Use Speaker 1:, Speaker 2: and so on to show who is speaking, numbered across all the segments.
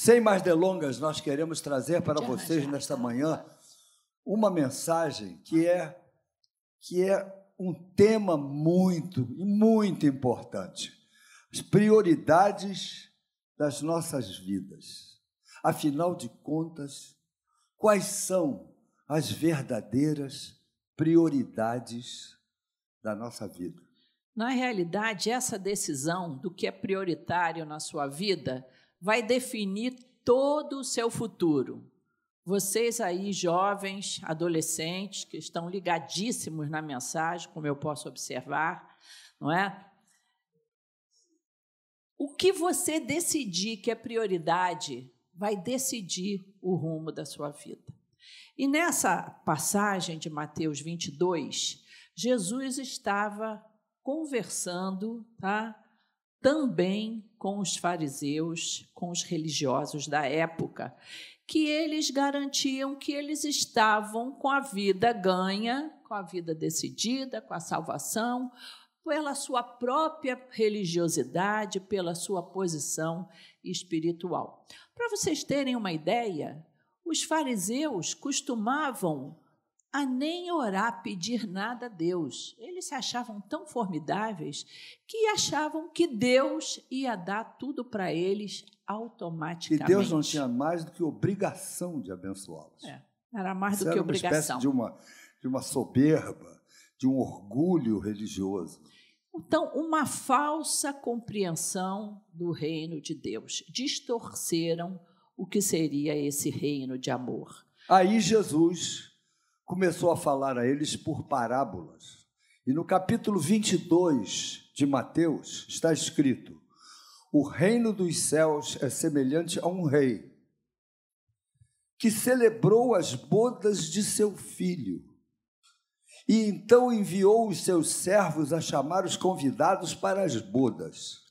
Speaker 1: Sem mais delongas, nós queremos trazer para vocês nesta manhã uma mensagem que é que é um tema muito e muito importante. As prioridades das nossas vidas. Afinal de contas, quais são as verdadeiras prioridades da nossa vida?
Speaker 2: Na realidade, essa decisão do que é prioritário na sua vida vai definir todo o seu futuro. Vocês aí, jovens, adolescentes, que estão ligadíssimos na mensagem, como eu posso observar, não é? O que você decidir que é prioridade vai decidir o rumo da sua vida. E nessa passagem de Mateus 22, Jesus estava conversando, tá? Também com os fariseus, com os religiosos da época, que eles garantiam que eles estavam com a vida ganha, com a vida decidida, com a salvação, pela sua própria religiosidade, pela sua posição espiritual. Para vocês terem uma ideia, os fariseus costumavam a nem orar, pedir nada a Deus. Eles se achavam tão formidáveis que achavam que Deus ia dar tudo para eles automaticamente.
Speaker 1: E Deus não tinha mais do que obrigação de abençoá-los.
Speaker 2: É, era mais Isso do que obrigação.
Speaker 1: De uma, de uma soberba, de um orgulho religioso.
Speaker 2: Então, uma falsa compreensão do reino de Deus. Distorceram o que seria esse reino de amor.
Speaker 1: Aí Jesus começou a falar a eles por parábolas. E no capítulo 22 de Mateus está escrito: O reino dos céus é semelhante a um rei que celebrou as bodas de seu filho. E então enviou os seus servos a chamar os convidados para as bodas.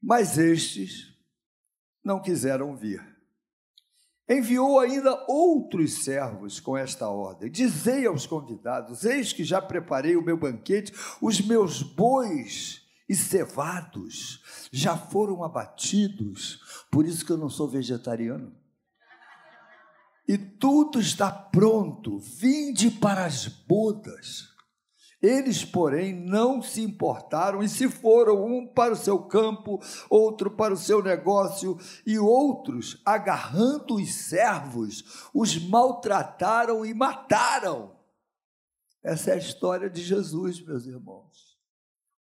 Speaker 1: Mas estes não quiseram vir. Enviou ainda outros servos com esta ordem: Dizei aos convidados: Eis que já preparei o meu banquete, os meus bois e cevados já foram abatidos, por isso que eu não sou vegetariano. E tudo está pronto, vinde para as bodas. Eles, porém, não se importaram e se foram, um para o seu campo, outro para o seu negócio, e outros, agarrando os servos, os maltrataram e mataram. Essa é a história de Jesus, meus irmãos.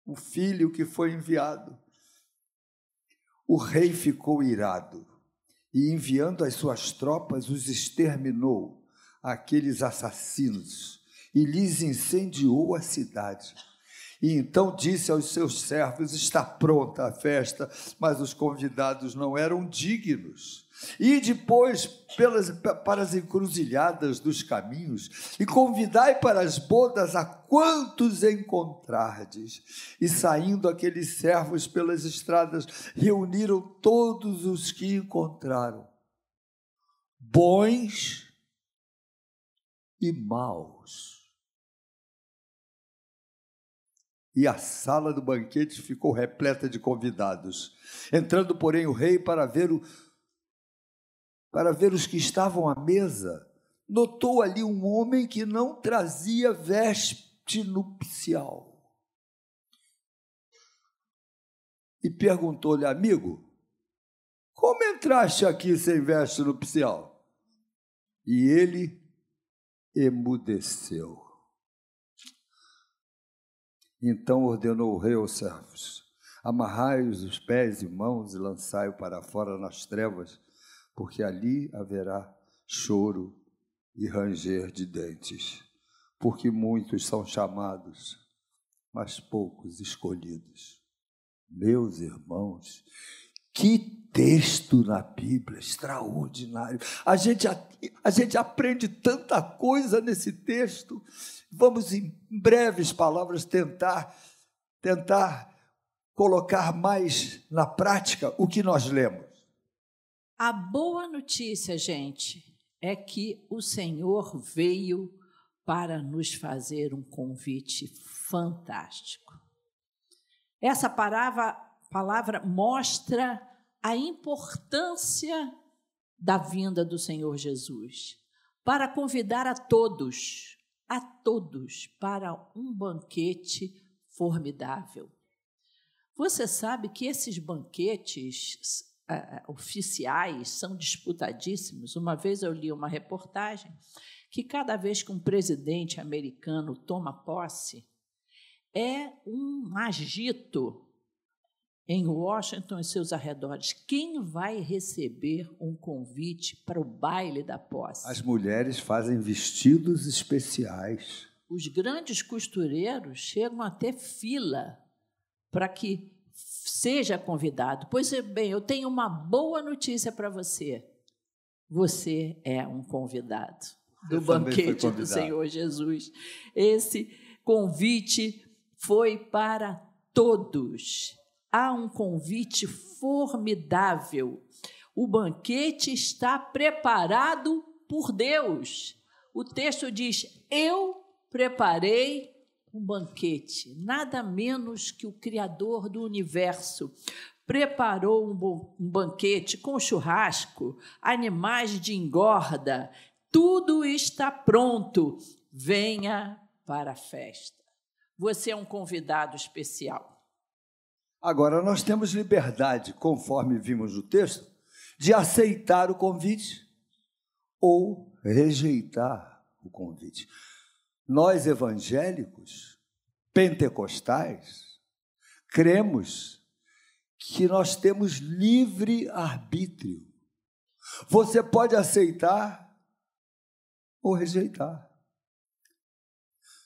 Speaker 1: O filho que foi enviado. O rei ficou irado e, enviando as suas tropas, os exterminou, aqueles assassinos e lhes incendiou a cidade. E então disse aos seus servos: Está pronta a festa, mas os convidados não eram dignos. E depois pelas, para as encruzilhadas dos caminhos, e convidai para as bodas a quantos encontrardes. E saindo aqueles servos pelas estradas, reuniram todos os que encontraram, bons e maus e a sala do banquete ficou repleta de convidados. Entrando, porém, o rei para ver o para ver os que estavam à mesa, notou ali um homem que não trazia veste nupcial. E perguntou-lhe, amigo, como entraste aqui sem veste nupcial? E ele emudeceu. Então ordenou o rei aos servos: Amarrai-os os pés e mãos e lançai-o para fora nas trevas, porque ali haverá choro e ranger de dentes, porque muitos são chamados, mas poucos escolhidos. Meus irmãos, que texto na Bíblia extraordinário. A gente, a, a gente aprende tanta coisa nesse texto. Vamos, em breves palavras, tentar, tentar colocar mais na prática o que nós lemos.
Speaker 2: A boa notícia, gente, é que o Senhor veio para nos fazer um convite fantástico. Essa palavra, palavra mostra a importância da vinda do Senhor Jesus, para convidar a todos, a todos, para um banquete formidável. Você sabe que esses banquetes uh, oficiais são disputadíssimos. Uma vez eu li uma reportagem que cada vez que um presidente americano toma posse, é um agito em Washington e seus arredores. Quem vai receber um convite para o baile da posse?
Speaker 1: As mulheres fazem vestidos especiais.
Speaker 2: Os grandes costureiros chegam a ter fila para que seja convidado. Pois bem, eu tenho uma boa notícia para você. Você é um convidado do eu banquete do Senhor Jesus. Esse convite foi para todos há um convite formidável. O banquete está preparado por Deus. O texto diz: Eu preparei um banquete, nada menos que o Criador do universo. Preparou um, banquete com churrasco, animais de engorda, tudo está pronto. Venha para a festa. Você é um convidado especial.
Speaker 1: Agora, nós temos liberdade, conforme vimos no texto, de aceitar o convite ou rejeitar o convite. Nós evangélicos, pentecostais, cremos que nós temos livre arbítrio. Você pode aceitar ou rejeitar.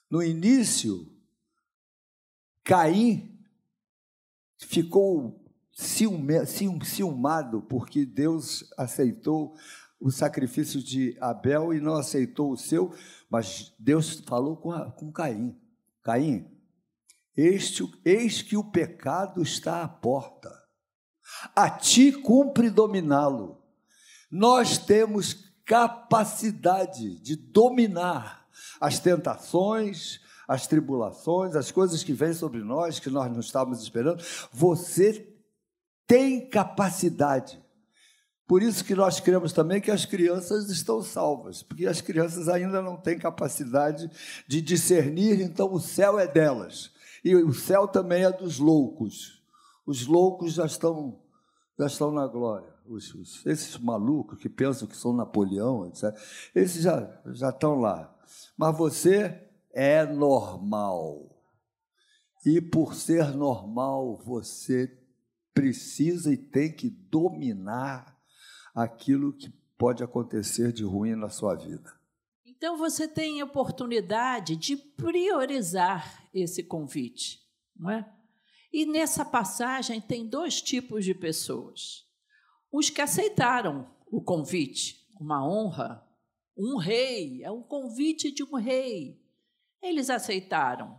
Speaker 1: No início, Caim ficou ciume, cium, ciumado porque Deus aceitou o sacrifício de Abel e não aceitou o seu, mas Deus falou com, a, com Caim: Caim, este, eis que o pecado está à porta, a ti cumpre dominá-lo. Nós temos capacidade de dominar as tentações, as tribulações, as coisas que vêm sobre nós, que nós não estávamos esperando, você tem capacidade. Por isso que nós cremos também que as crianças estão salvas, porque as crianças ainda não têm capacidade de discernir, então o céu é delas. E o céu também é dos loucos. Os loucos já estão, já estão na glória. Os, os, esses malucos que pensam que são Napoleão, etc., esses já, já estão lá. Mas você é normal. E por ser normal, você precisa e tem que dominar aquilo que pode acontecer de ruim na sua vida.
Speaker 2: Então você tem oportunidade de priorizar esse convite, não é? E nessa passagem tem dois tipos de pessoas. Os que aceitaram o convite, uma honra, um rei, é um convite de um rei. Eles aceitaram.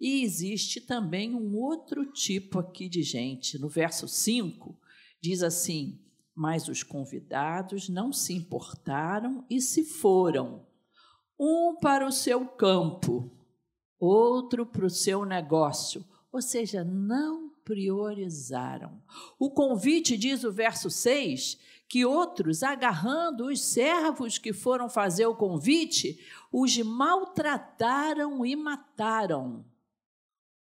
Speaker 2: E existe também um outro tipo aqui de gente. No verso 5, diz assim: Mas os convidados não se importaram e se foram, um para o seu campo, outro para o seu negócio. Ou seja, não priorizaram. O convite, diz o verso 6, que outros, agarrando os servos que foram fazer o convite, os maltrataram e mataram.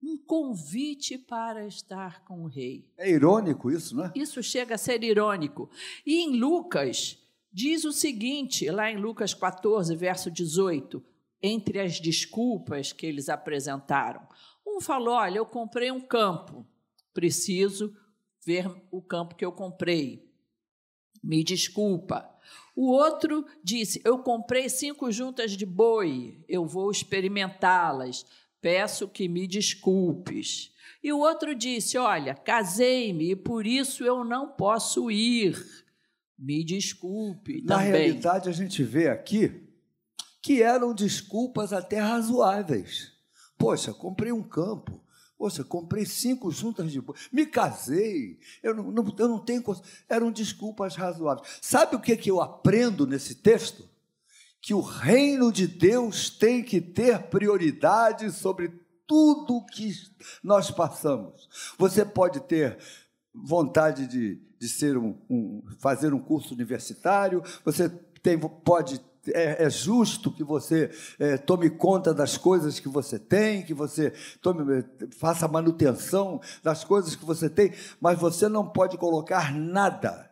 Speaker 2: Um convite para estar com o rei.
Speaker 1: É irônico isso, não é?
Speaker 2: Isso chega a ser irônico. E em Lucas, diz o seguinte, lá em Lucas 14, verso 18, entre as desculpas que eles apresentaram. Um falou: Olha, eu comprei um campo, preciso ver o campo que eu comprei me desculpa. O outro disse: Eu comprei cinco juntas de boi, eu vou experimentá-las, peço que me desculpes. E o outro disse: Olha, casei-me e por isso eu não posso ir. Me desculpe.
Speaker 1: Na também. realidade, a gente vê aqui que eram desculpas até razoáveis. Poxa, comprei um campo, Poxa, comprei cinco juntas de boi, me casei, eu não, não, eu não tenho. Eram desculpas razoáveis. Sabe o que, que eu aprendo nesse texto? Que o reino de Deus tem que ter prioridade sobre tudo que nós passamos. Você pode ter vontade de, de ser um, um fazer um curso universitário, você tem, pode é, é, justo que você é, tome conta das coisas que você tem, que você tome, faça manutenção das coisas que você tem, mas você não pode colocar nada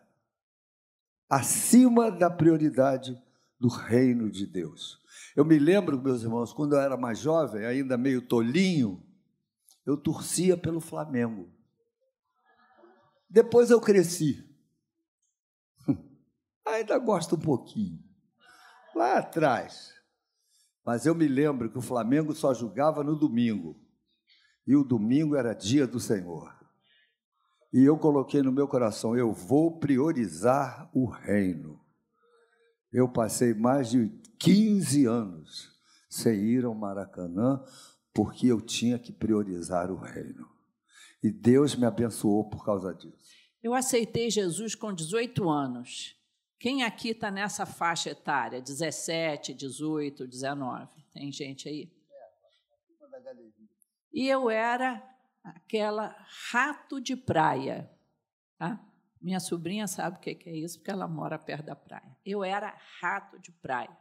Speaker 1: acima da prioridade do reino de Deus. Eu me lembro, meus irmãos, quando eu era mais jovem, ainda meio tolinho, eu torcia pelo Flamengo. Depois eu cresci. Ainda gosto um pouquinho. Lá atrás. Mas eu me lembro que o Flamengo só jogava no domingo. E o domingo era dia do Senhor. E eu coloquei no meu coração: eu vou priorizar o reino. Eu passei mais de 15 anos sem ir ao Maracanã, porque eu tinha que priorizar o reino. E Deus me abençoou por causa disso.
Speaker 2: Eu aceitei Jesus com 18 anos. Quem aqui está nessa faixa etária? 17, 18, 19? Tem gente aí? E eu era aquela rato de praia. Tá? Minha sobrinha sabe o que é isso, porque ela mora perto da praia. Eu era rato de praia.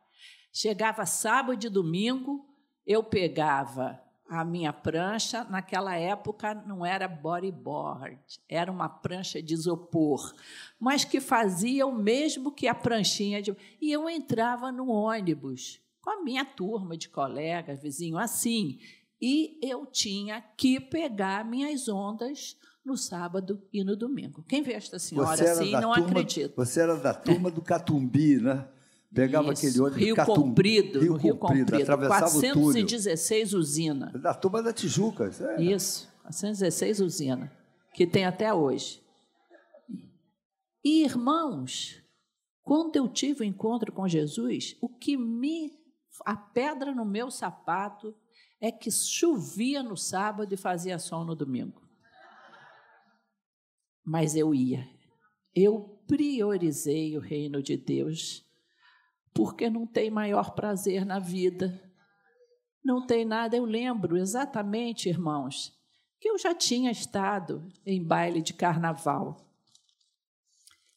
Speaker 2: Chegava sábado e domingo, eu pegava a minha prancha, naquela época não era bodyboard, era uma prancha de isopor, mas que fazia o mesmo que a pranchinha de. E eu entrava no ônibus com a minha turma de colegas, vizinho, assim, e eu tinha que pegar minhas ondas no sábado e no domingo. Quem vê esta senhora assim não
Speaker 1: turma,
Speaker 2: acredita.
Speaker 1: Você era da turma do Catumbi, né? Pegava Isso, aquele ônibus
Speaker 2: Rio Catum, Comprido,
Speaker 1: Rio,
Speaker 2: Rio
Speaker 1: Comprido,
Speaker 2: Comprido,
Speaker 1: atravessava
Speaker 2: 416 usina.
Speaker 1: Da turma da Tijuca.
Speaker 2: É. Isso, 416 usina, que tem até hoje. E irmãos, quando eu tive o um encontro com Jesus, o que me a pedra no meu sapato é que chovia no sábado e fazia sol no domingo. Mas eu ia. Eu priorizei o reino de Deus porque não tem maior prazer na vida. Não tem nada. Eu lembro exatamente, irmãos, que eu já tinha estado em baile de carnaval.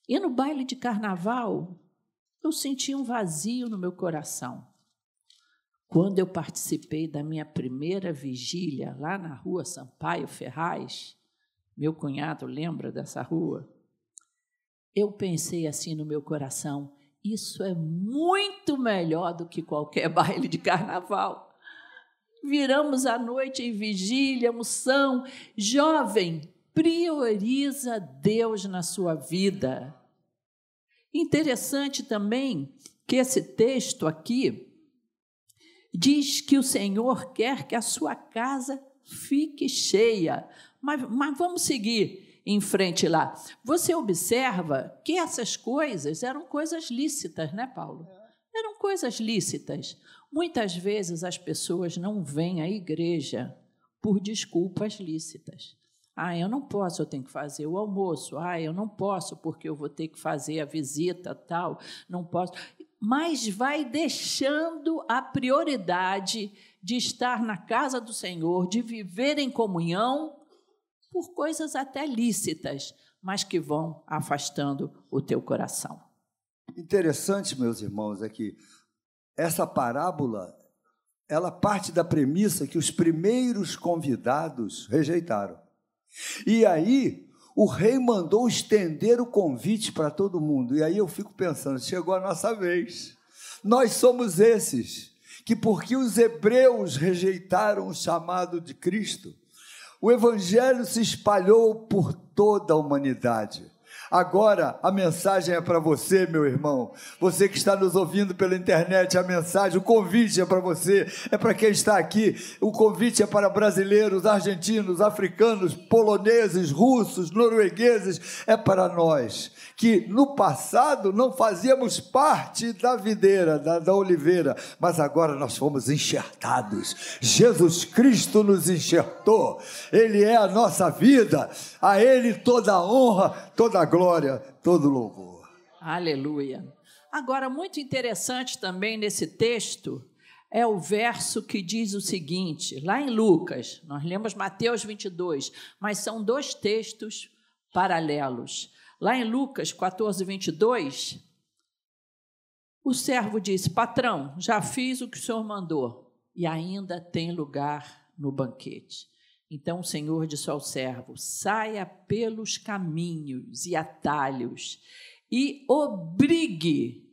Speaker 2: E no baile de carnaval, eu senti um vazio no meu coração. Quando eu participei da minha primeira vigília lá na rua Sampaio Ferraz, meu cunhado lembra dessa rua? Eu pensei assim no meu coração: isso é muito melhor do que qualquer baile de carnaval. Viramos a noite em vigília, moção. Jovem, prioriza Deus na sua vida. Interessante também que esse texto aqui diz que o Senhor quer que a sua casa fique cheia. Mas, mas vamos seguir em frente lá. Você observa que essas coisas eram coisas lícitas, né, Paulo? Eram coisas lícitas. Muitas vezes as pessoas não vêm à igreja por desculpas lícitas. Ah, eu não posso, eu tenho que fazer o almoço. Ah, eu não posso porque eu vou ter que fazer a visita tal. Não posso. Mas vai deixando a prioridade de estar na casa do Senhor, de viver em comunhão por coisas até lícitas, mas que vão afastando o teu coração.
Speaker 1: Interessante, meus irmãos, é que essa parábola ela parte da premissa que os primeiros convidados rejeitaram. E aí o rei mandou estender o convite para todo mundo. E aí eu fico pensando, chegou a nossa vez. Nós somos esses que porque os hebreus rejeitaram o chamado de Cristo, o evangelho se espalhou por toda a humanidade. Agora a mensagem é para você, meu irmão. Você que está nos ouvindo pela internet, a mensagem, o convite é para você, é para quem está aqui. O convite é para brasileiros, argentinos, africanos, poloneses, russos, noruegueses, é para nós que no passado não fazíamos parte da videira, da, da oliveira, mas agora nós fomos enxertados. Jesus Cristo nos enxertou, Ele é a nossa vida, a Ele toda a honra, toda a glória, todo louvor.
Speaker 2: Aleluia. Agora, muito interessante também nesse texto é o verso que diz o seguinte, lá em Lucas, nós lemos Mateus 22, mas são dois textos paralelos. Lá em Lucas 14, 22, o servo disse: Patrão, já fiz o que o senhor mandou e ainda tem lugar no banquete. Então o Senhor disse ao servo: Saia pelos caminhos e atalhos e obrigue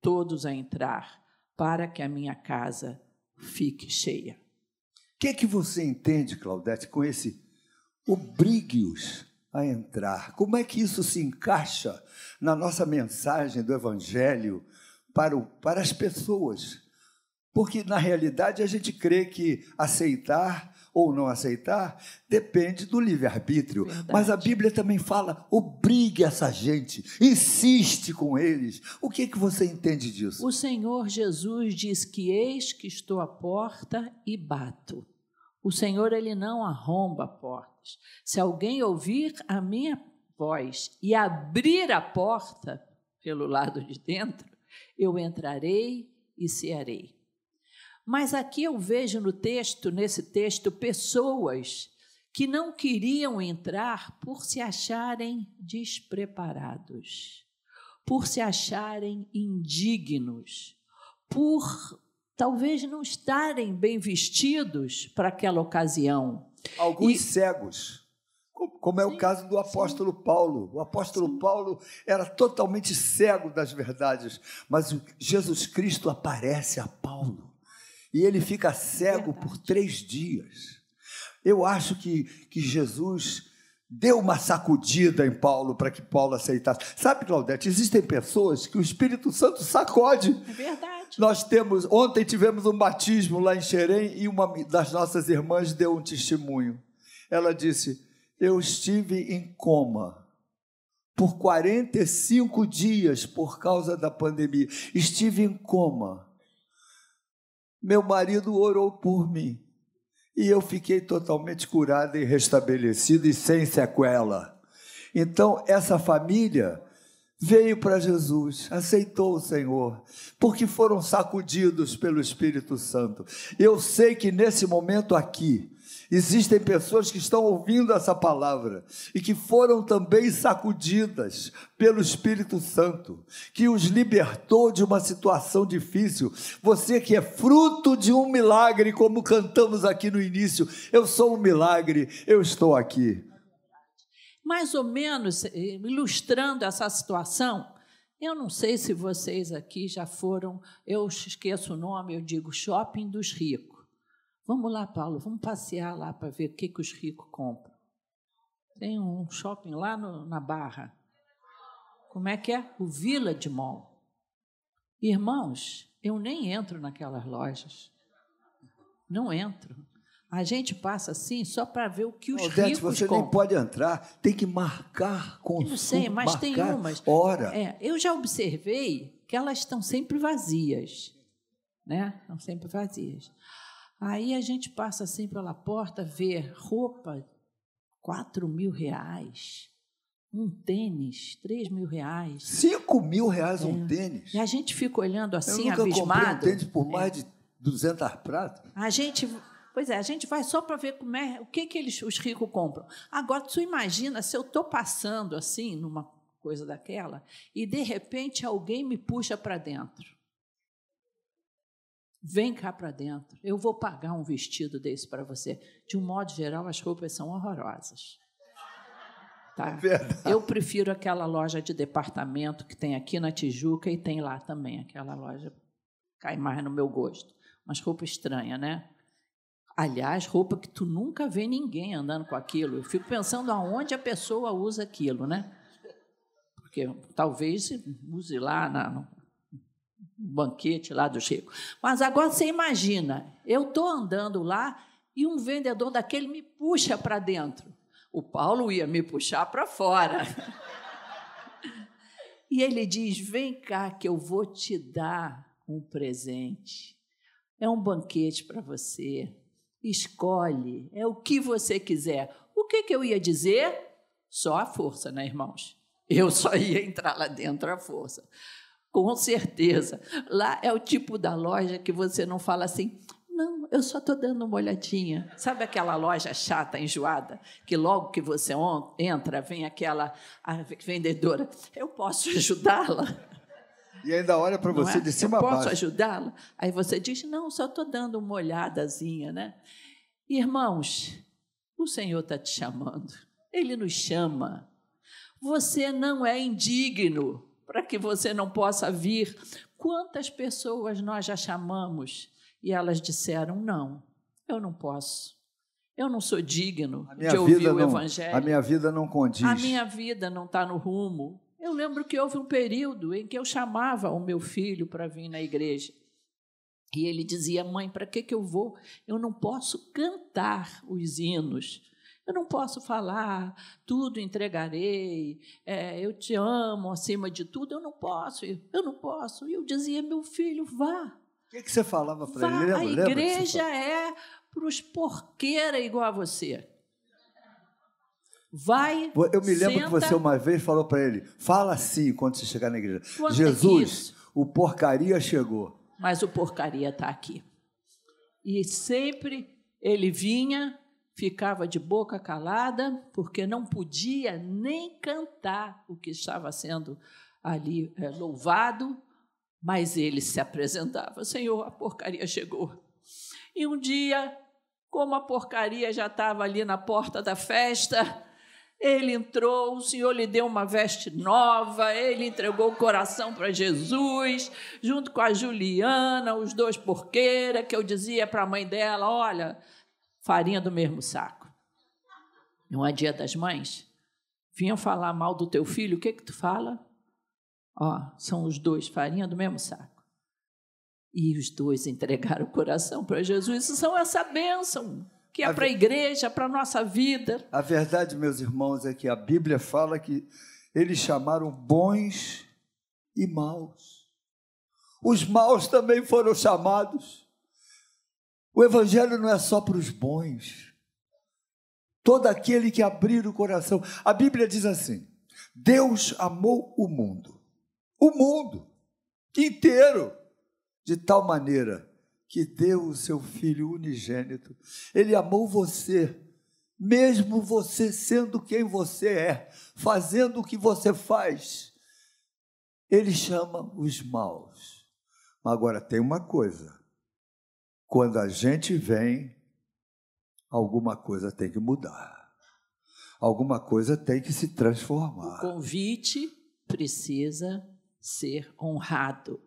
Speaker 2: todos a entrar, para que a minha casa fique cheia.
Speaker 1: O que, é que você entende, Claudete, com esse obrigue-os a entrar? Como é que isso se encaixa na nossa mensagem do Evangelho para, o, para as pessoas? Porque, na realidade, a gente crê que aceitar ou não aceitar depende do livre-arbítrio. Mas a Bíblia também fala: obrigue essa gente, insiste com eles. O que, que você entende disso?
Speaker 2: O Senhor Jesus diz que eis que estou à porta e bato. O Senhor, ele não arromba portas. Se alguém ouvir a minha voz e abrir a porta pelo lado de dentro, eu entrarei e cearei. Mas aqui eu vejo no texto, nesse texto, pessoas que não queriam entrar por se acharem despreparados, por se acharem indignos, por talvez não estarem bem vestidos para aquela ocasião.
Speaker 1: Alguns e... cegos, como é sim, o caso do apóstolo sim. Paulo. O apóstolo sim. Paulo era totalmente cego das verdades, mas Jesus Cristo aparece a Paulo e ele fica cego Verdade. por três dias. Eu acho que, que Jesus deu uma sacudida em Paulo para que Paulo aceitasse. Sabe, Claudete, existem pessoas que o Espírito Santo sacode.
Speaker 2: É verdade.
Speaker 1: Nós temos, ontem tivemos um batismo lá em Xerém e uma das nossas irmãs deu um testemunho. Ela disse: Eu estive em coma por 45 dias por causa da pandemia. Estive em coma meu marido orou por mim e eu fiquei totalmente curada e restabelecida e sem sequela. Então, essa família veio para Jesus, aceitou o Senhor, porque foram sacudidos pelo Espírito Santo. Eu sei que nesse momento aqui, Existem pessoas que estão ouvindo essa palavra e que foram também sacudidas pelo Espírito Santo, que os libertou de uma situação difícil. Você que é fruto de um milagre, como cantamos aqui no início, eu sou um milagre, eu estou aqui.
Speaker 2: Mais ou menos eh, ilustrando essa situação, eu não sei se vocês aqui já foram, eu esqueço o nome, eu digo Shopping dos Ricos. Vamos lá, Paulo, vamos passear lá para ver o que, que os ricos compram. Tem um shopping lá no, na Barra. Como é que é? O Village Mall. Irmãos, eu nem entro naquelas lojas. Não entro. A gente passa assim só para ver o que os Odete, ricos
Speaker 1: você
Speaker 2: compram.
Speaker 1: nem pode entrar, tem que marcar com
Speaker 2: Eu não sei, mas tem umas.
Speaker 1: Hora.
Speaker 2: É, eu já observei que elas estão sempre vazias, né? Estão sempre vazias. Aí a gente passa assim pela porta, vê roupa, quatro mil reais, um tênis, três mil reais.
Speaker 1: Cinco mil reais é. um tênis?
Speaker 2: E a gente fica olhando assim,
Speaker 1: Eu nunca
Speaker 2: abismado.
Speaker 1: Comprei um tênis por mais é. de 200 pratas.
Speaker 2: A gente... Pois é, a gente vai só para ver como é, o que, que eles, os ricos compram. Agora, tu imagina se eu estou passando assim, numa coisa daquela, e de repente alguém me puxa para dentro. Vem cá para dentro, eu vou pagar um vestido desse para você. De um modo geral, as roupas são horrorosas. Tá? Eu prefiro aquela loja de departamento que tem aqui na Tijuca e tem lá também. Aquela loja cai mais no meu gosto. Mas roupa estranha, né? Aliás, roupa que tu nunca vê ninguém andando com aquilo. Eu fico pensando aonde a pessoa usa aquilo, né? Porque talvez use lá na, banquete lá do Chico. Mas agora você imagina, eu estou andando lá e um vendedor daquele me puxa para dentro. O Paulo ia me puxar para fora. e ele diz: Vem cá, que eu vou te dar um presente. É um banquete para você. Escolhe, é o que você quiser. O que, que eu ia dizer? Só a força, né, irmãos? Eu só ia entrar lá dentro à força. Com certeza. Lá é o tipo da loja que você não fala assim, Não, eu só estou dando uma olhadinha. Sabe aquela loja chata, enjoada, que logo que você entra, vem aquela vendedora, eu posso ajudá-la?
Speaker 1: E ainda olha para você é? de cima
Speaker 2: eu
Speaker 1: a baixo.
Speaker 2: Posso ajudá-la? Aí você diz, não, só estou dando uma olhadazinha, né? Irmãos, o Senhor está te chamando. Ele nos chama. Você não é indigno para que você não possa vir. Quantas pessoas nós já chamamos e elas disseram: não, eu não posso. Eu não sou digno de ouvir o
Speaker 1: não,
Speaker 2: Evangelho.
Speaker 1: A minha vida não condiz.
Speaker 2: A minha vida não está no rumo. Eu lembro que houve um período em que eu chamava o meu filho para vir na igreja. E ele dizia: Mãe, para que, que eu vou? Eu não posso cantar os hinos. Eu não posso falar, tudo entregarei, é, eu te amo acima de tudo. Eu não posso, eu não posso. E eu dizia: Meu filho, vá
Speaker 1: que, que você falava para ele? Lembra?
Speaker 2: A igreja é para os porqueira igual a você. Vai.
Speaker 1: Eu me lembro senta, que você uma vez falou para ele: fala assim quando você chegar na igreja.
Speaker 2: É
Speaker 1: Jesus, é o porcaria chegou.
Speaker 2: Mas o porcaria está aqui. E sempre ele vinha, ficava de boca calada, porque não podia nem cantar o que estava sendo ali é, louvado, mas ele se apresentava: Senhor, a porcaria chegou. E um dia, como a porcaria já estava ali na porta da festa, ele entrou, o Senhor lhe deu uma veste nova, ele entregou o coração para Jesus, junto com a Juliana, os dois porqueira, que eu dizia para a mãe dela: olha, farinha do mesmo saco. Não é dia das mães? Vinham falar mal do teu filho, o que que tu fala? Ó, são os dois, farinha do mesmo saco. E os dois entregaram o coração para Jesus. Isso são essa bênção que é para a igreja, para a nossa vida.
Speaker 1: A verdade, meus irmãos, é que a Bíblia fala que eles chamaram bons e maus. Os maus também foram chamados. O Evangelho não é só para os bons. Todo aquele que abrir o coração. A Bíblia diz assim: Deus amou o mundo o mundo inteiro, de tal maneira que deu o seu filho unigênito. Ele amou você, mesmo você sendo quem você é, fazendo o que você faz. Ele chama os maus. Agora tem uma coisa: quando a gente vem, alguma coisa tem que mudar. Alguma coisa tem que se transformar.
Speaker 2: O convite precisa ser honrado.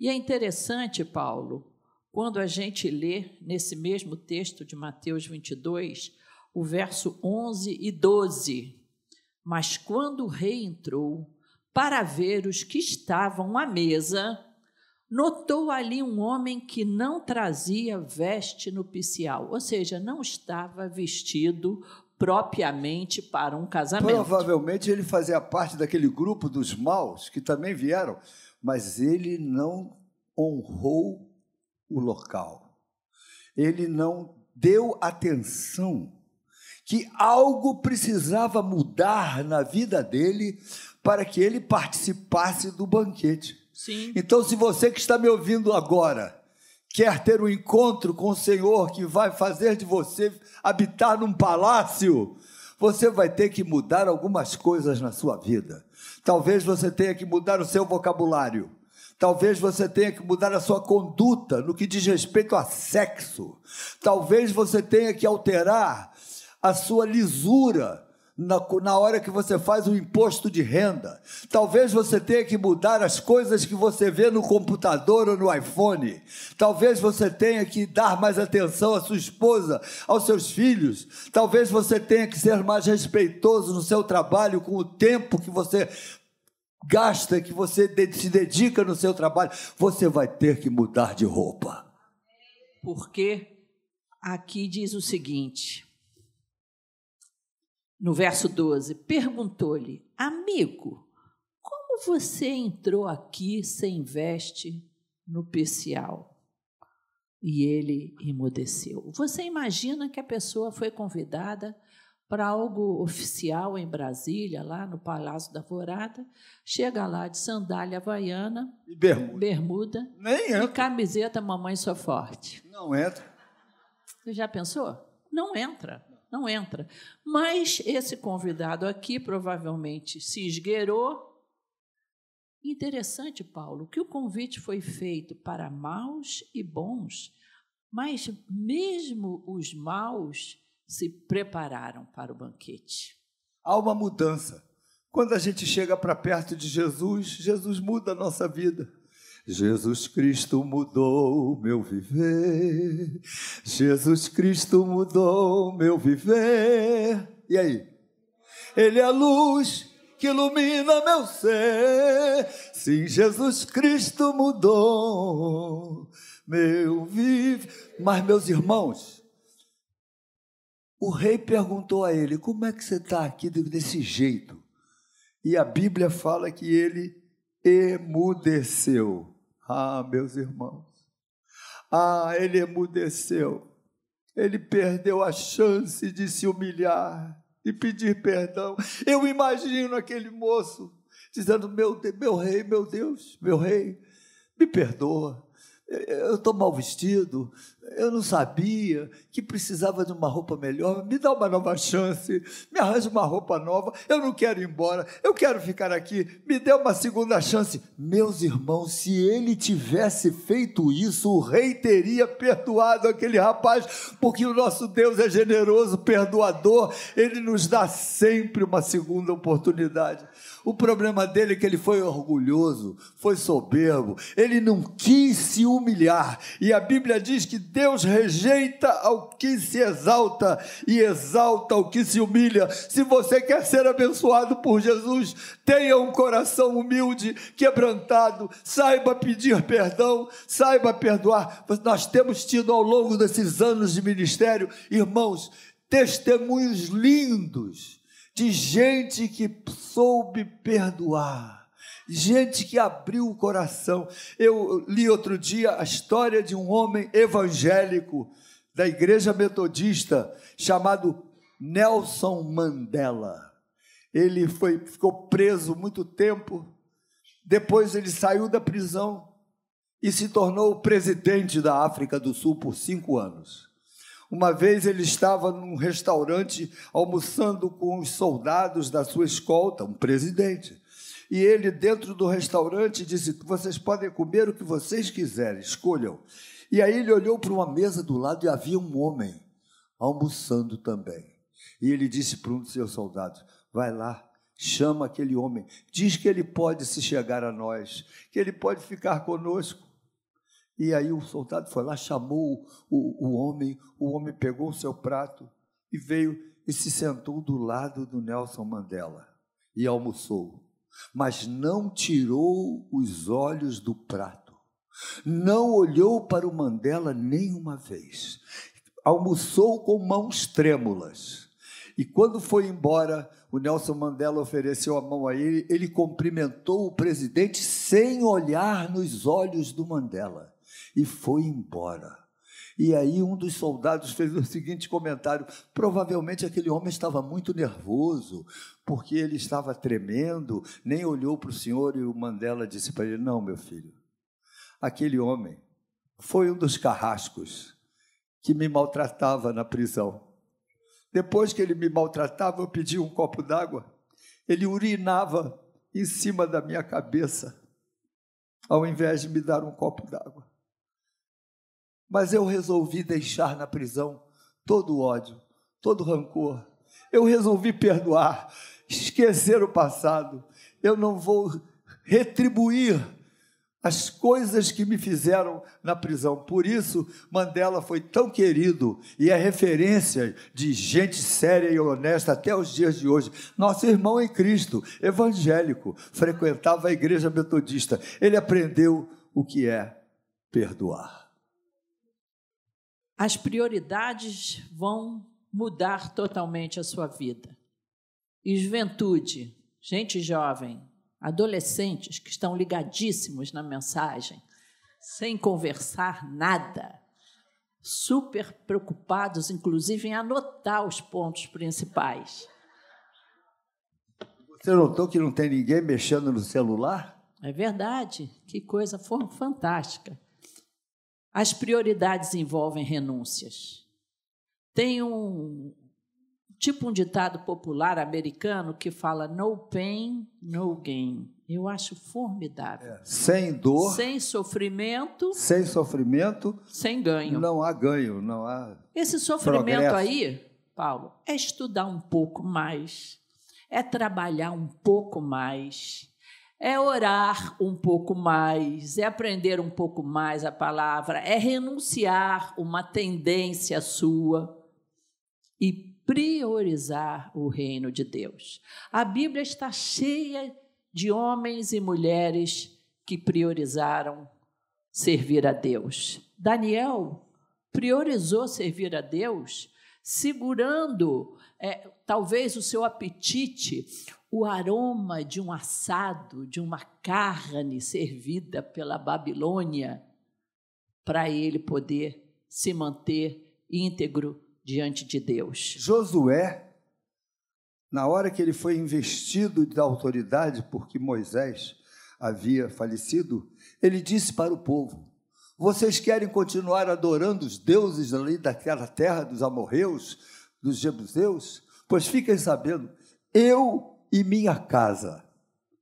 Speaker 2: E é interessante, Paulo, quando a gente lê nesse mesmo texto de Mateus 22, o verso 11 e 12. Mas quando o rei entrou para ver os que estavam à mesa, notou ali um homem que não trazia veste nupcial, ou seja, não estava vestido propriamente para um casamento.
Speaker 1: Provavelmente ele fazia parte daquele grupo dos maus que também vieram, mas ele não honrou o local. Ele não deu atenção que algo precisava mudar na vida dele para que ele participasse do banquete.
Speaker 2: Sim.
Speaker 1: Então, se você que está me ouvindo agora quer ter um encontro com o Senhor que vai fazer de você habitar num palácio, você vai ter que mudar algumas coisas na sua vida. Talvez você tenha que mudar o seu vocabulário. Talvez você tenha que mudar a sua conduta no que diz respeito a sexo. Talvez você tenha que alterar a sua lisura na, na hora que você faz o imposto de renda. Talvez você tenha que mudar as coisas que você vê no computador ou no iPhone. Talvez você tenha que dar mais atenção à sua esposa, aos seus filhos. Talvez você tenha que ser mais respeitoso no seu trabalho com o tempo que você gasta, que você se dedica no seu trabalho. Você vai ter que mudar de roupa.
Speaker 2: Porque aqui diz o seguinte: no verso 12, perguntou-lhe: Amigo, como você entrou aqui sem veste no pecial? E ele emudeceu. Você imagina que a pessoa foi convidada para algo oficial em Brasília, lá no Palácio da Vorada, chega lá de sandália havaiana,
Speaker 1: e bermuda,
Speaker 2: bermuda
Speaker 1: Nem entra.
Speaker 2: e camiseta Mamãe Sou Forte.
Speaker 1: Não entra.
Speaker 2: Você já pensou? Não entra, não entra. Mas esse convidado aqui provavelmente se esgueirou. Interessante, Paulo, que o convite foi feito para maus e bons, mas mesmo os maus se prepararam para o banquete.
Speaker 1: Há uma mudança. Quando a gente chega para perto de Jesus, Jesus muda a nossa vida. Jesus Cristo mudou meu viver. Jesus Cristo mudou meu viver. E aí? Ele é a luz que ilumina meu ser. Sim, Jesus Cristo mudou meu viver. Mas, meus irmãos, o rei perguntou a ele: Como é que você está aqui desse jeito? E a Bíblia fala que ele emudeceu. Ah, meus irmãos. Ah, ele emudeceu. Ele perdeu a chance de se humilhar e pedir perdão. Eu imagino aquele moço dizendo: Meu, meu rei, meu Deus, meu rei, me perdoa eu estou mal vestido, eu não sabia que precisava de uma roupa melhor, me dá uma nova chance, me arranja uma roupa nova, eu não quero ir embora, eu quero ficar aqui, me dê uma segunda chance. Meus irmãos, se ele tivesse feito isso, o rei teria perdoado aquele rapaz, porque o nosso Deus é generoso, perdoador, ele nos dá sempre uma segunda oportunidade. O problema dele é que ele foi orgulhoso, foi soberbo, ele não quis se humilhar. E a Bíblia diz que Deus rejeita ao que se exalta e exalta ao que se humilha. Se você quer ser abençoado por Jesus, tenha um coração humilde, quebrantado, saiba pedir perdão, saiba perdoar. Nós temos tido ao longo desses anos de ministério, irmãos, testemunhos lindos de gente que soube perdoar, gente que abriu o coração. Eu li outro dia a história de um homem evangélico da igreja metodista chamado Nelson Mandela. Ele foi, ficou preso muito tempo, depois ele saiu da prisão e se tornou o presidente da África do Sul por cinco anos. Uma vez ele estava num restaurante almoçando com os soldados da sua escolta, um presidente. E ele, dentro do restaurante, disse: Vocês podem comer o que vocês quiserem, escolham. E aí ele olhou para uma mesa do lado e havia um homem almoçando também. E ele disse para um dos seus soldados: Vai lá, chama aquele homem, diz que ele pode se chegar a nós, que ele pode ficar conosco. E aí o soldado foi lá, chamou o, o homem, o homem pegou o seu prato e veio e se sentou do lado do Nelson Mandela e almoçou. Mas não tirou os olhos do prato, não olhou para o Mandela nenhuma vez. Almoçou com mãos trêmulas. E quando foi embora, o Nelson Mandela ofereceu a mão a ele, ele cumprimentou o presidente sem olhar nos olhos do Mandela e foi embora. E aí um dos soldados fez o seguinte comentário: provavelmente aquele homem estava muito nervoso, porque ele estava tremendo, nem olhou para o senhor e o Mandela disse para ele: Não, meu filho, aquele homem foi um dos carrascos que me maltratava na prisão. Depois que ele me maltratava, eu pedi um copo d'água, ele urinava em cima da minha cabeça, ao invés de me dar um copo d'água. Mas eu resolvi deixar na prisão todo o ódio, todo o rancor. Eu resolvi perdoar, esquecer o passado. Eu não vou retribuir as coisas que me fizeram na prisão. Por isso, Mandela foi tão querido e é referência de gente séria e honesta até os dias de hoje. Nosso irmão em Cristo, evangélico, frequentava a igreja metodista. Ele aprendeu o que é perdoar
Speaker 2: as prioridades vão mudar totalmente a sua vida. E juventude, gente jovem, adolescentes que estão ligadíssimos na mensagem, sem conversar nada, super preocupados, inclusive, em anotar os pontos principais.
Speaker 1: Você notou que não tem ninguém mexendo no celular?
Speaker 2: É verdade, que coisa fantástica. As prioridades envolvem renúncias. Tem um tipo um ditado popular americano que fala no pain, no gain. Eu acho formidável. É.
Speaker 1: Sem dor,
Speaker 2: sem sofrimento,
Speaker 1: sem sofrimento,
Speaker 2: sem ganho.
Speaker 1: Não há ganho, não há.
Speaker 2: Esse sofrimento progresso. aí, Paulo, é estudar um pouco mais, é trabalhar um pouco mais, é orar um pouco mais, é aprender um pouco mais a palavra, é renunciar uma tendência sua e priorizar o reino de Deus. A Bíblia está cheia de homens e mulheres que priorizaram servir a Deus. Daniel priorizou servir a Deus, segurando é, talvez o seu apetite, o aroma de um assado, de uma carne servida pela Babilônia, para ele poder se manter íntegro diante de Deus.
Speaker 1: Josué, na hora que ele foi investido da autoridade porque Moisés havia falecido, ele disse para o povo: Vocês querem continuar adorando os deuses ali daquela terra dos amorreus, dos jebuseus? Pois fiquem sabendo, eu e minha casa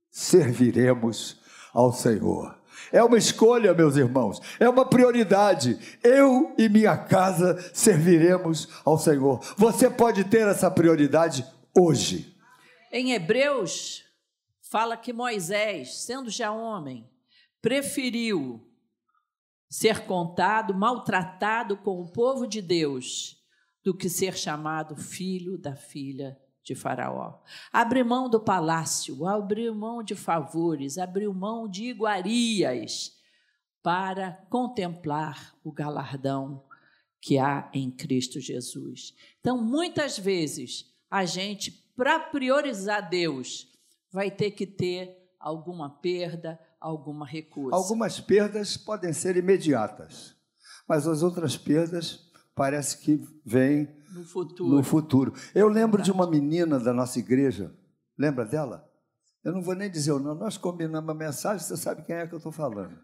Speaker 1: serviremos ao Senhor. É uma escolha, meus irmãos, é uma prioridade. Eu e minha casa serviremos ao Senhor. Você pode ter essa prioridade hoje.
Speaker 2: Em Hebreus, fala que Moisés, sendo já homem, preferiu ser contado, maltratado com o povo de Deus, do que ser chamado filho da filha de Faraó. Abriu mão do palácio, abriu mão de favores, abriu mão de iguarias para contemplar o galardão que há em Cristo Jesus. Então, muitas vezes, a gente, para priorizar Deus, vai ter que ter alguma perda, alguma recusa.
Speaker 1: Algumas perdas podem ser imediatas, mas as outras perdas parece que vêm
Speaker 2: no futuro.
Speaker 1: No futuro. Eu lembro de uma menina da nossa igreja, lembra dela? Eu não vou nem dizer o nome, nós combinamos a mensagem, você sabe quem é que eu estou falando.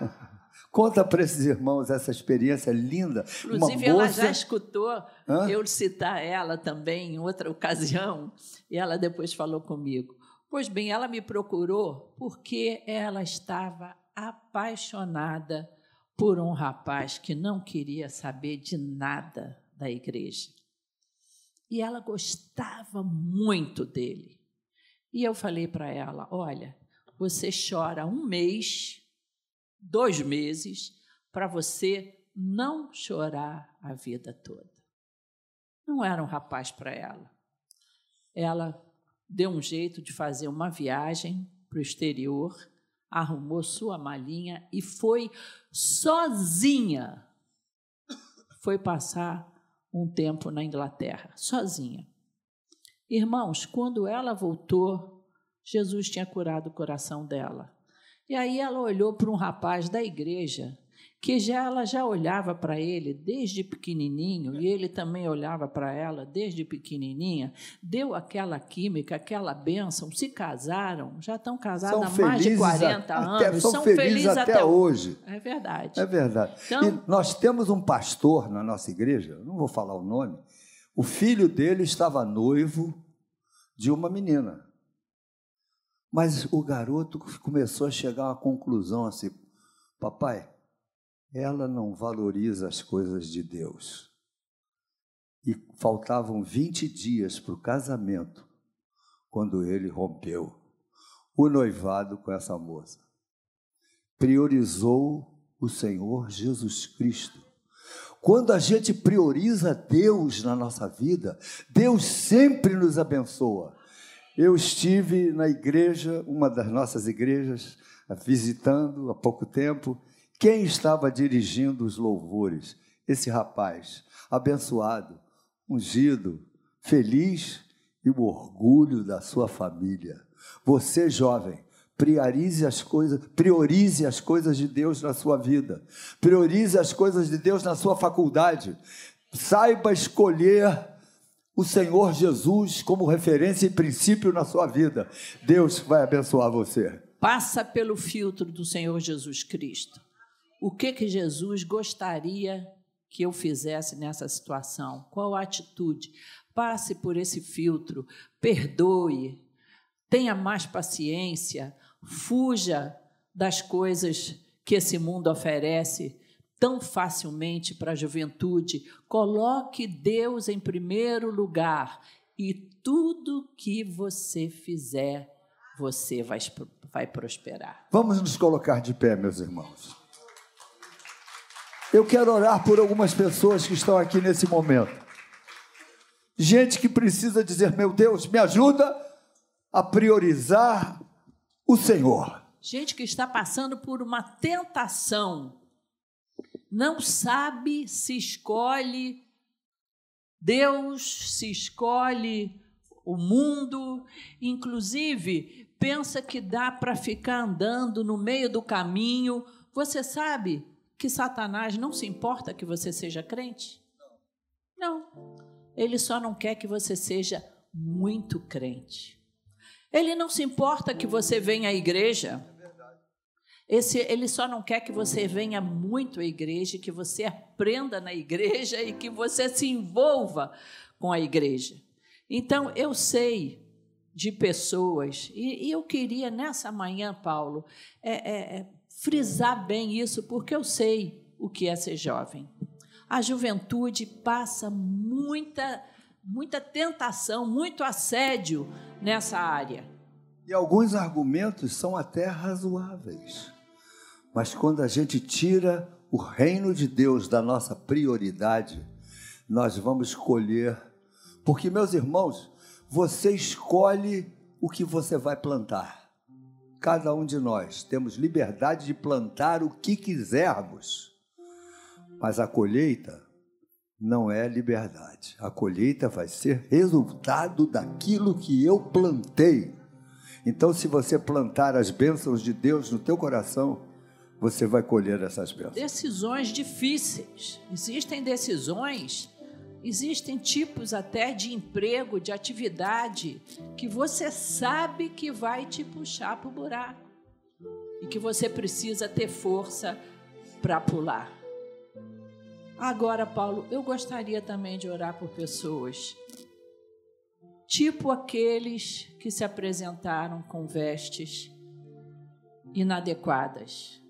Speaker 1: Conta para esses irmãos essa experiência linda.
Speaker 2: Inclusive, ela já escutou Hã? eu citar ela também em outra ocasião, e ela depois falou comigo. Pois bem, ela me procurou porque ela estava apaixonada por um rapaz que não queria saber de nada da igreja. E ela gostava muito dele. E eu falei para ela: olha, você chora um mês, dois meses, para você não chorar a vida toda. Não era um rapaz para ela. Ela deu um jeito de fazer uma viagem para o exterior, arrumou sua malinha e foi sozinha. Foi passar um tempo na Inglaterra, sozinha. Irmãos, quando ela voltou, Jesus tinha curado o coração dela. E aí ela olhou para um rapaz da igreja que já ela já olhava para ele desde pequenininho e ele também olhava para ela desde pequenininha, deu aquela química, aquela bênção, se casaram, já estão casados há mais de 40 a, anos,
Speaker 1: até, são, são felizes, felizes até, até, hoje.
Speaker 2: É verdade.
Speaker 1: É verdade. Então, e nós temos um pastor na nossa igreja, não vou falar o nome, o filho dele estava noivo de uma menina. Mas o garoto começou a chegar a uma conclusão assim: papai, ela não valoriza as coisas de Deus. E faltavam 20 dias para o casamento, quando ele rompeu o noivado com essa moça. Priorizou o Senhor Jesus Cristo. Quando a gente prioriza Deus na nossa vida, Deus sempre nos abençoa. Eu estive na igreja, uma das nossas igrejas, visitando há pouco tempo, quem estava dirigindo os louvores? Esse rapaz, abençoado, ungido, feliz e o orgulho da sua família. Você, jovem, priorize as coisas, priorize as coisas de Deus na sua vida. Priorize as coisas de Deus na sua faculdade. Saiba escolher o Senhor Jesus como referência e princípio na sua vida. Deus vai abençoar você.
Speaker 2: Passa pelo filtro do Senhor Jesus Cristo o que que Jesus gostaria que eu fizesse nessa situação? Qual a atitude? Passe por esse filtro, perdoe, tenha mais paciência, fuja das coisas que esse mundo oferece tão facilmente para a juventude. Coloque Deus em primeiro lugar e tudo que você fizer, você vai, vai prosperar.
Speaker 1: Vamos nos colocar de pé, meus irmãos. Eu quero orar por algumas pessoas que estão aqui nesse momento. Gente que precisa dizer: Meu Deus, me ajuda a priorizar o Senhor.
Speaker 2: Gente que está passando por uma tentação, não sabe se escolhe Deus, se escolhe o mundo, inclusive pensa que dá para ficar andando no meio do caminho. Você sabe que Satanás não se importa que você seja crente? Não. Ele só não quer que você seja muito crente. Ele não se importa que você venha à igreja. Esse, ele só não quer que você venha muito à igreja, que você aprenda na igreja e que você se envolva com a igreja. Então, eu sei de pessoas, e, e eu queria nessa manhã, Paulo, é, é, é frisar bem isso, porque eu sei o que é ser jovem. A juventude passa muita, muita tentação, muito assédio nessa área.
Speaker 1: E alguns argumentos são até razoáveis. Mas quando a gente tira o reino de Deus da nossa prioridade, nós vamos colher. Porque, meus irmãos, você escolhe o que você vai plantar. Cada um de nós temos liberdade de plantar o que quisermos, mas a colheita não é liberdade. A colheita vai ser resultado daquilo que eu plantei. Então, se você plantar as bênçãos de Deus no teu coração, você vai colher essas bênçãos.
Speaker 2: Decisões difíceis. Existem decisões Existem tipos até de emprego, de atividade, que você sabe que vai te puxar para o buraco. E que você precisa ter força para pular. Agora, Paulo, eu gostaria também de orar por pessoas, tipo aqueles que se apresentaram com vestes inadequadas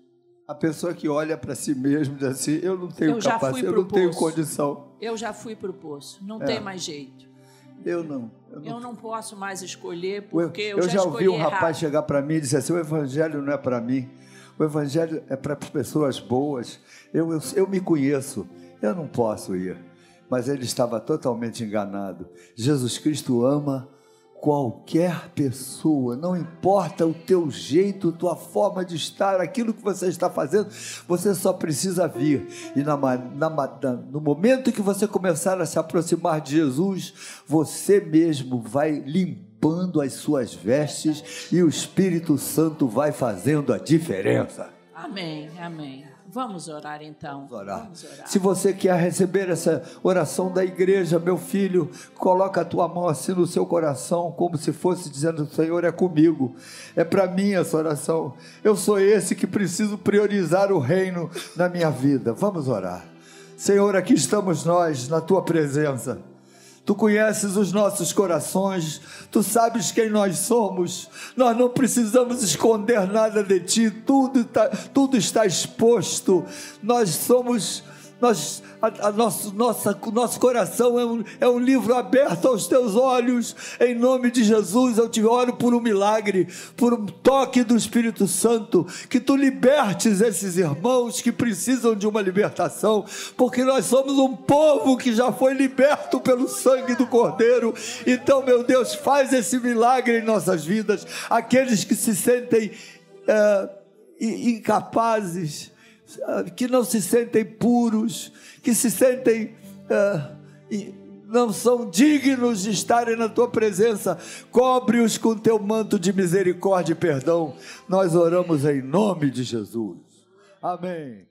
Speaker 1: a pessoa que olha para si mesmo e diz assim: eu não tenho capacidade, eu não poço. tenho condição.
Speaker 2: Eu já fui para o poço, não é. tem mais jeito.
Speaker 1: Eu não,
Speaker 2: eu não. Eu não posso mais escolher porque eu,
Speaker 1: eu já,
Speaker 2: já
Speaker 1: ouvi um
Speaker 2: errado.
Speaker 1: rapaz chegar para mim e dizer assim: o evangelho não é para mim, o evangelho é para pessoas boas. Eu, eu, eu me conheço, eu não posso ir. Mas ele estava totalmente enganado. Jesus Cristo ama qualquer pessoa, não importa o teu jeito, tua forma de estar, aquilo que você está fazendo, você só precisa vir. E na, na, no momento que você começar a se aproximar de Jesus, você mesmo vai limpando as suas vestes e o Espírito Santo vai fazendo a diferença.
Speaker 2: Amém, amém. Vamos orar então.
Speaker 1: Vamos orar. Vamos orar. Se você quer receber essa oração da igreja, meu filho, coloca a tua mão assim no seu coração, como se fosse dizendo: Senhor, é comigo. É para mim essa oração. Eu sou esse que preciso priorizar o reino na minha vida. Vamos orar. Senhor, aqui estamos nós na tua presença. Tu conheces os nossos corações, tu sabes quem nós somos. Nós não precisamos esconder nada de ti, tudo, tudo está exposto. Nós somos nós, a, a nosso, nossa, nosso coração é um, é um livro aberto aos teus olhos. Em nome de Jesus, eu te oro por um milagre, por um toque do Espírito Santo, que tu libertes esses irmãos que precisam de uma libertação, porque nós somos um povo que já foi liberto pelo sangue do Cordeiro. Então, meu Deus, faz esse milagre em nossas vidas. Aqueles que se sentem é, incapazes que não se sentem puros, que se sentem. Uh, não são dignos de estarem na tua presença, cobre-os com teu manto de misericórdia e perdão. Nós oramos em nome de Jesus. Amém.